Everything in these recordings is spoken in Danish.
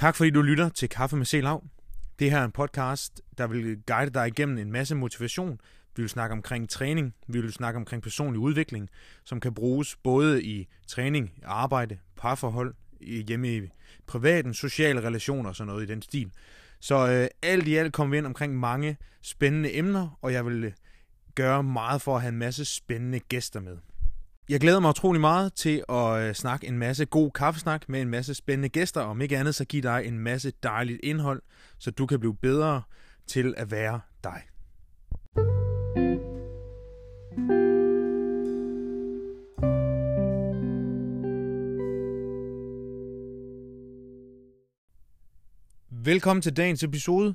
Tak fordi du lytter til Kaffe med Selav. Det her er en podcast, der vil guide dig igennem en masse motivation. Vi vil snakke omkring træning, vi vil snakke omkring personlig udvikling, som kan bruges både i træning, arbejde, parforhold, hjemme i privaten, sociale relationer og sådan noget i den stil. Så øh, alt i alt kommer vi ind omkring mange spændende emner, og jeg vil øh, gøre meget for at have en masse spændende gæster med. Jeg glæder mig utrolig meget til at øh, snakke en masse god kaffesnak med en masse spændende gæster, og om ikke andet så give dig en masse dejligt indhold, så du kan blive bedre til at være dig. Velkommen til dagens episode.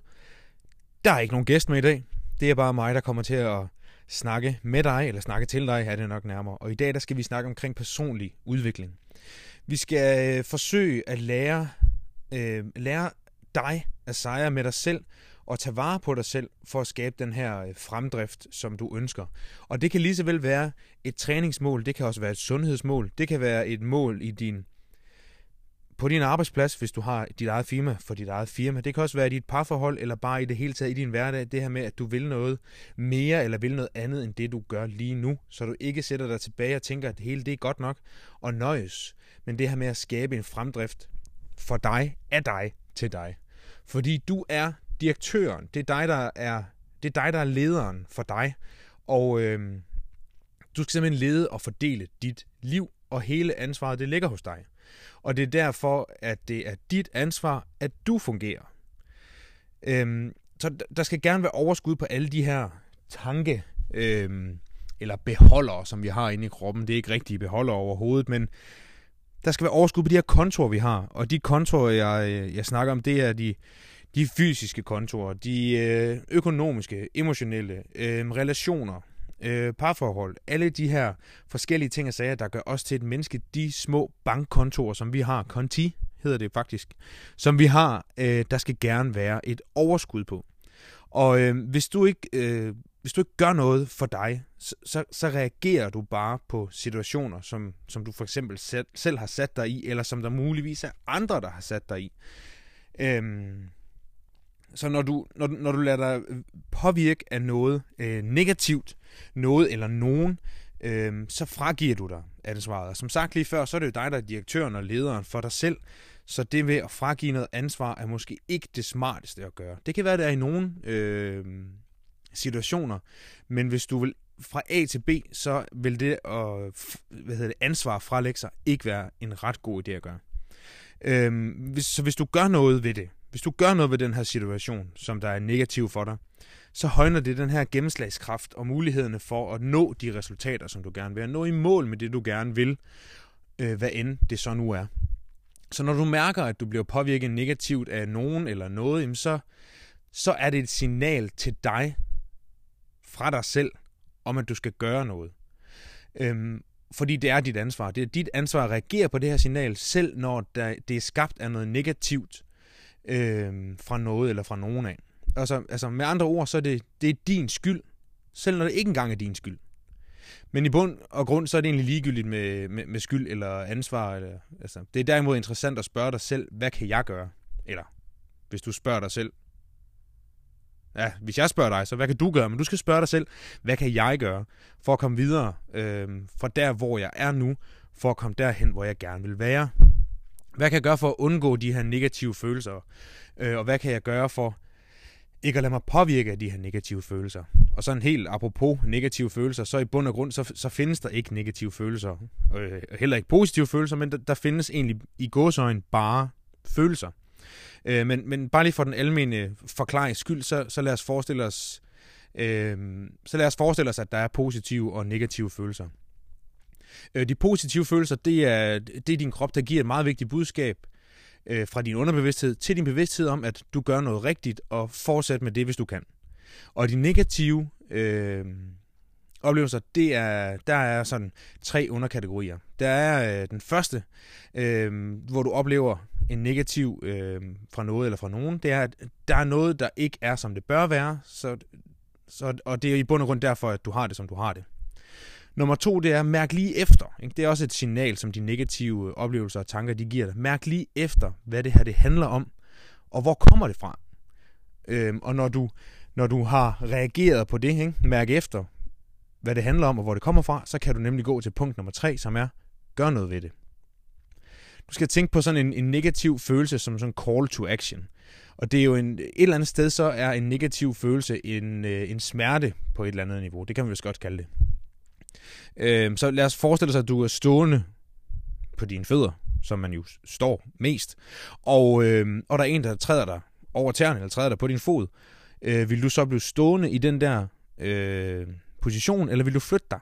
Der er ikke nogen gæst med i dag. Det er bare mig, der kommer til at snakke med dig, eller snakke til dig, er det nok nærmere. Og i dag der skal vi snakke omkring personlig udvikling. Vi skal øh, forsøge at lære, øh, lære dig at sejre med dig selv, og tage vare på dig selv for at skabe den her øh, fremdrift, som du ønsker. Og det kan lige så vel være et træningsmål, det kan også være et sundhedsmål, det kan være et mål i din på din arbejdsplads, hvis du har dit eget firma for dit eget firma. Det kan også være i dit parforhold, eller bare i det hele taget i din hverdag. Det her med, at du vil noget mere, eller vil noget andet, end det du gør lige nu. Så du ikke sætter dig tilbage og tænker, at det hele det er godt nok, og nøjes. Men det her med at skabe en fremdrift for dig, af dig, til dig. Fordi du er direktøren. Det er dig, der er, det er, dig, der er lederen for dig. Og øh, du skal simpelthen lede og fordele dit liv, og hele ansvaret, det ligger hos dig. Og det er derfor, at det er dit ansvar, at du fungerer. Øhm, så der skal gerne være overskud på alle de her tanke, øhm, eller beholdere, som vi har inde i kroppen. Det er ikke rigtige beholdere overhovedet, men der skal være overskud på de her kontorer, vi har. Og de kontorer, jeg, jeg snakker om, det er de, de fysiske kontorer, de øh, økonomiske, emotionelle, øh, relationer, øh, parforhold, alle de her forskellige ting og sager, der gør os til et menneske, de små bankkontorer, som vi har, konti hedder det faktisk, som vi har, øh, der skal gerne være et overskud på. Og øh, hvis du ikke øh, hvis du ikke gør noget for dig, så, så, så reagerer du bare på situationer, som, som du for eksempel selv, selv har sat dig i, eller som der muligvis er andre, der har sat dig i. Øhm, så når du, når, når du lader dig øh, påvirke af noget øh, negativt, noget eller nogen, øh, så fragiver du dig ansvaret. Og som sagt lige før, så er det jo dig, der er direktøren og lederen for dig selv. Så det ved at fragive noget ansvar er måske ikke det smarteste at gøre. Det kan være, det er i nogle øh, situationer, men hvis du vil fra A til B, så vil det at hvad hedder det, ansvar fralægge sig ikke være en ret god idé at gøre. Øh, hvis, så hvis du gør noget ved det, hvis du gør noget ved den her situation, som der er negativ for dig, så højner det den her gennemslagskraft og mulighederne for at nå de resultater, som du gerne vil. At nå i mål med det, du gerne vil, øh, hvad end det så nu er. Så når du mærker, at du bliver påvirket negativt af nogen eller noget, jamen så, så er det et signal til dig fra dig selv, om at du skal gøre noget. Øhm, fordi det er dit ansvar. Det er dit ansvar at reagere på det her signal, selv når der, det er skabt af noget negativt øhm, fra noget eller fra nogen af. Altså, altså med andre ord, så er det, det er din skyld, selv når det ikke engang er din skyld. Men i bund og grund, så er det egentlig ligegyldigt med, med, med skyld eller ansvar. Eller, altså, det er derimod interessant at spørge dig selv, hvad kan jeg gøre? Eller, hvis du spørger dig selv, ja, hvis jeg spørger dig, så hvad kan du gøre? Men du skal spørge dig selv, hvad kan jeg gøre for at komme videre øh, fra der, hvor jeg er nu, for at komme derhen, hvor jeg gerne vil være. Hvad kan jeg gøre for at undgå de her negative følelser? Øh, og hvad kan jeg gøre for ikke at lade mig påvirke af de her negative følelser? Og sådan helt apropos negative følelser, så i bund og grund, så, så findes der ikke negative følelser. Øh, heller ikke positive følelser, men der, der findes egentlig i gåsøjen bare følelser. Øh, men, men bare lige for den almene forklaring skyld, så, så lad os forestille os, øh, så lad os forestille os, at der er positive og negative følelser. Øh, de positive følelser, det er, det er din krop, der giver et meget vigtigt budskab øh, fra din underbevidsthed til din bevidsthed om, at du gør noget rigtigt, og fortsæt med det, hvis du kan. Og de negative øh, oplevelser, det er, der er sådan tre underkategorier. Der er øh, den første, øh, hvor du oplever en negativ øh, fra noget eller fra nogen, det er, at der er noget, der ikke er, som det bør være, så, så, og det er i bund og grund derfor, at du har det, som du har det. Nummer to, det er mærk lige efter. Ikke? Det er også et signal, som de negative øh, oplevelser og tanker, de giver dig. Mærk lige efter, hvad det her det handler om. og hvor kommer det fra? Øhm, og når du, når du har reageret på det, ikke? mærk efter, hvad det handler om og hvor det kommer fra, så kan du nemlig gå til punkt nummer tre, som er, gør noget ved det. Du skal tænke på sådan en, en negativ følelse som sådan en call to action. Og det er jo en, et eller andet sted, så er en negativ følelse en, øh, en smerte på et eller andet niveau. Det kan vi vist godt kalde det. Øh, så lad os forestille sig, at du er stående på dine fødder, som man jo står mest, og, øh, og der er en, der træder dig over tæerne, eller træder dig på din fod. Øh, vil du så blive stående i den der øh, position, eller vil du flytte dig?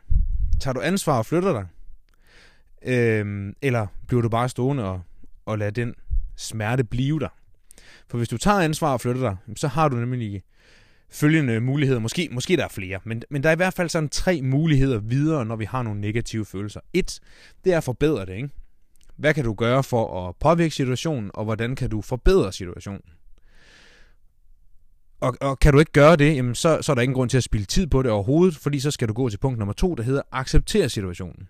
Tager du ansvar og flytter dig? Øh, eller bliver du bare stående og, og lader den smerte blive der? For hvis du tager ansvar og flytter dig, så har du nemlig følgende muligheder. Måske, måske der er flere, men, men der er i hvert fald sådan tre muligheder videre, når vi har nogle negative følelser. Et, det er at forbedre det. Ikke? Hvad kan du gøre for at påvirke situationen, og hvordan kan du forbedre situationen? Og, og kan du ikke gøre det, jamen så, så er der ingen grund til at spille tid på det overhovedet, fordi så skal du gå til punkt nummer to, der hedder acceptere situationen.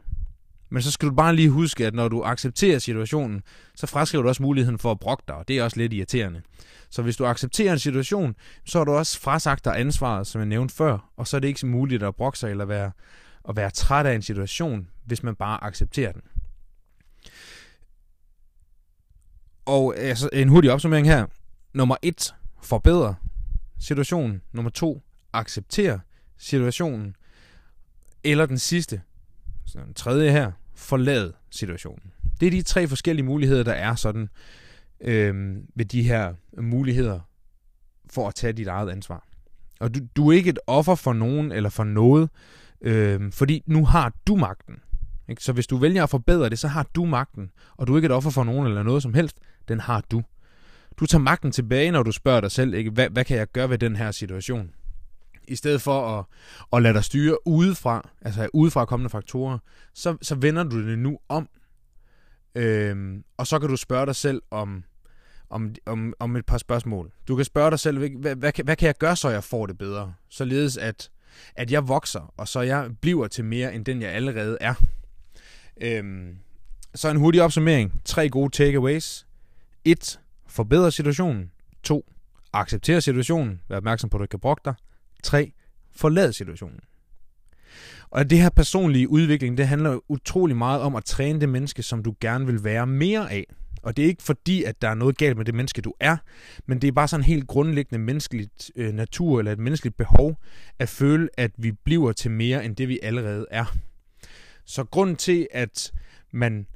Men så skal du bare lige huske, at når du accepterer situationen, så fraskriver du også muligheden for at brokke dig, og det er også lidt irriterende. Så hvis du accepterer en situation, så har du også frasagt dig ansvaret, som jeg nævnte før, og så er det ikke så muligt at brokke sig eller være, at være træt af en situation, hvis man bare accepterer den. Og altså, en hurtig opsummering her. Nummer 1. Forbedre situationen. Nummer 2. Accepter situationen. Eller den sidste, så den tredje her, forlade situationen. Det er de tre forskellige muligheder, der er sådan øh, ved de her muligheder for at tage dit eget ansvar. Og du, du er ikke et offer for nogen eller for noget, øh, fordi nu har du magten. Ikke? Så hvis du vælger at forbedre det, så har du magten, og du er ikke et offer for nogen eller noget som helst, den har du. Du tager magten tilbage, når du spørger dig selv, ikke? Hvad, hvad kan jeg gøre ved den her situation? I stedet for at, at lade dig styre udefra, altså udefra kommende faktorer, så, så vender du det nu om. Øhm, og så kan du spørge dig selv om, om, om, om et par spørgsmål. Du kan spørge dig selv, hvad, hvad, hvad, hvad kan jeg gøre, så jeg får det bedre? Således at, at jeg vokser, og så jeg bliver til mere, end den jeg allerede er. Øhm, så en hurtig opsummering. Tre gode takeaways. 1. Forbedre situationen. 2. Acceptere situationen. Vær opmærksom på, at du ikke kan brokke dig. 3. Forlad situationen. Og det her personlige udvikling, det handler utrolig meget om at træne det menneske, som du gerne vil være mere af. Og det er ikke fordi, at der er noget galt med det menneske, du er, men det er bare sådan en helt grundlæggende menneskeligt øh, natur eller et menneskeligt behov at føle, at vi bliver til mere end det, vi allerede er. Så grunden til, at man...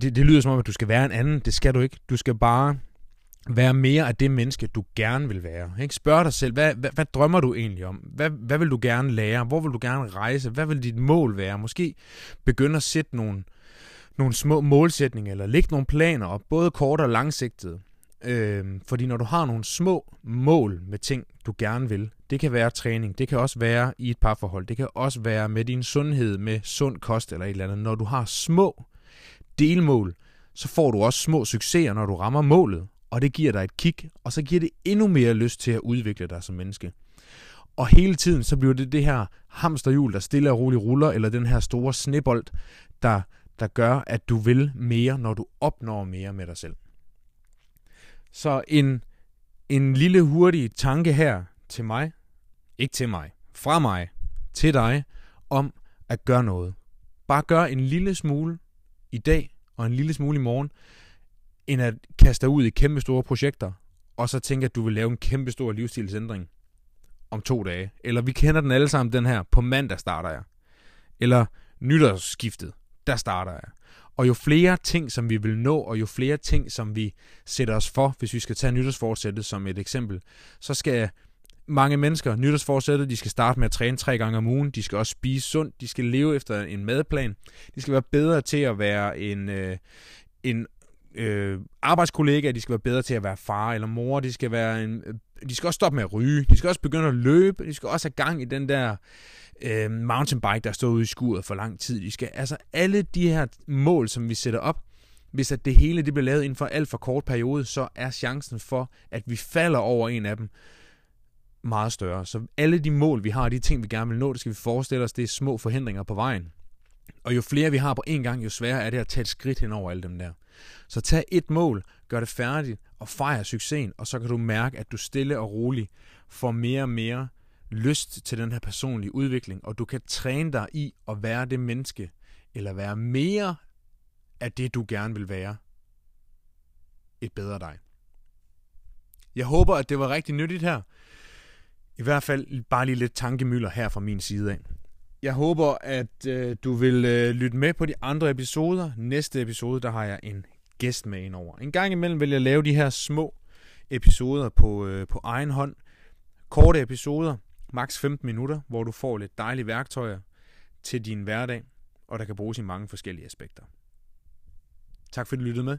Det, det lyder som om, at du skal være en anden. Det skal du ikke. Du skal bare være mere af det menneske, du gerne vil være. Ikke? Spørg dig selv, hvad, hvad, hvad drømmer du egentlig om? Hvad, hvad vil du gerne lære? Hvor vil du gerne rejse? Hvad vil dit mål være? Måske begynde at sætte nogle, nogle små målsætninger, eller lægge nogle planer op, både kort og langsigtede. Øh, fordi når du har nogle små mål med ting, du gerne vil, det kan være træning, det kan også være i et parforhold, det kan også være med din sundhed, med sund kost eller et eller andet. Når du har små delmål, så får du også små succeser, når du rammer målet og det giver dig et kick, og så giver det endnu mere lyst til at udvikle dig som menneske. Og hele tiden så bliver det det her hamsterhjul, der stille og roligt ruller, eller den her store snebold, der, der gør, at du vil mere, når du opnår mere med dig selv. Så en, en lille hurtig tanke her til mig, ikke til mig, fra mig til dig, om at gøre noget. Bare gør en lille smule i dag, og en lille smule i morgen, end at kaste dig ud i kæmpe store projekter, og så tænke, at du vil lave en kæmpe stor livsstilsændring om to dage. Eller vi kender den alle sammen, den her, på mandag starter jeg. Eller nytårsskiftet, der starter jeg. Og jo flere ting, som vi vil nå, og jo flere ting, som vi sætter os for, hvis vi skal tage nytårsforsættet som et eksempel, så skal mange mennesker, nytårsforsættet, de skal starte med at træne tre gange om ugen, de skal også spise sundt, de skal leve efter en madplan, de skal være bedre til at være en, øh, en øh, arbejdskollegaer, de skal være bedre til at være far eller mor, de skal være en, øh, de skal også stoppe med at ryge, de skal også begynde at løbe, de skal også have gang i den der øh, mountainbike, der står ude i skuret for lang tid. De skal, altså alle de her mål, som vi sætter op, hvis at det hele det bliver lavet inden for alt for kort periode, så er chancen for, at vi falder over en af dem, meget større. Så alle de mål, vi har, de ting, vi gerne vil nå, det skal vi forestille os, det er små forhindringer på vejen. Og jo flere vi har på en gang, jo sværere er det at tage et skridt hen over alle dem der. Så tag et mål, gør gør det færdigt og fejr succesen, og så kan du mærke, at du stille og roligt får mere og mere lyst til den her personlige udvikling, og du kan træne dig i at være det menneske, eller være mere af det, du gerne vil være. Et bedre dig. Jeg håber, at det var rigtig nyttigt her. I hvert fald bare lige lidt tankemøller her fra min side af. Jeg håber, at øh, du vil øh, lytte med på de andre episoder. Næste episode, der har jeg en gæst med ind over. En gang imellem vil jeg lave de her små episoder på, øh, på egen hånd. Korte episoder, maks 15 minutter, hvor du får lidt dejlige værktøjer til din hverdag, og der kan bruges i mange forskellige aspekter. Tak fordi du lyttede med.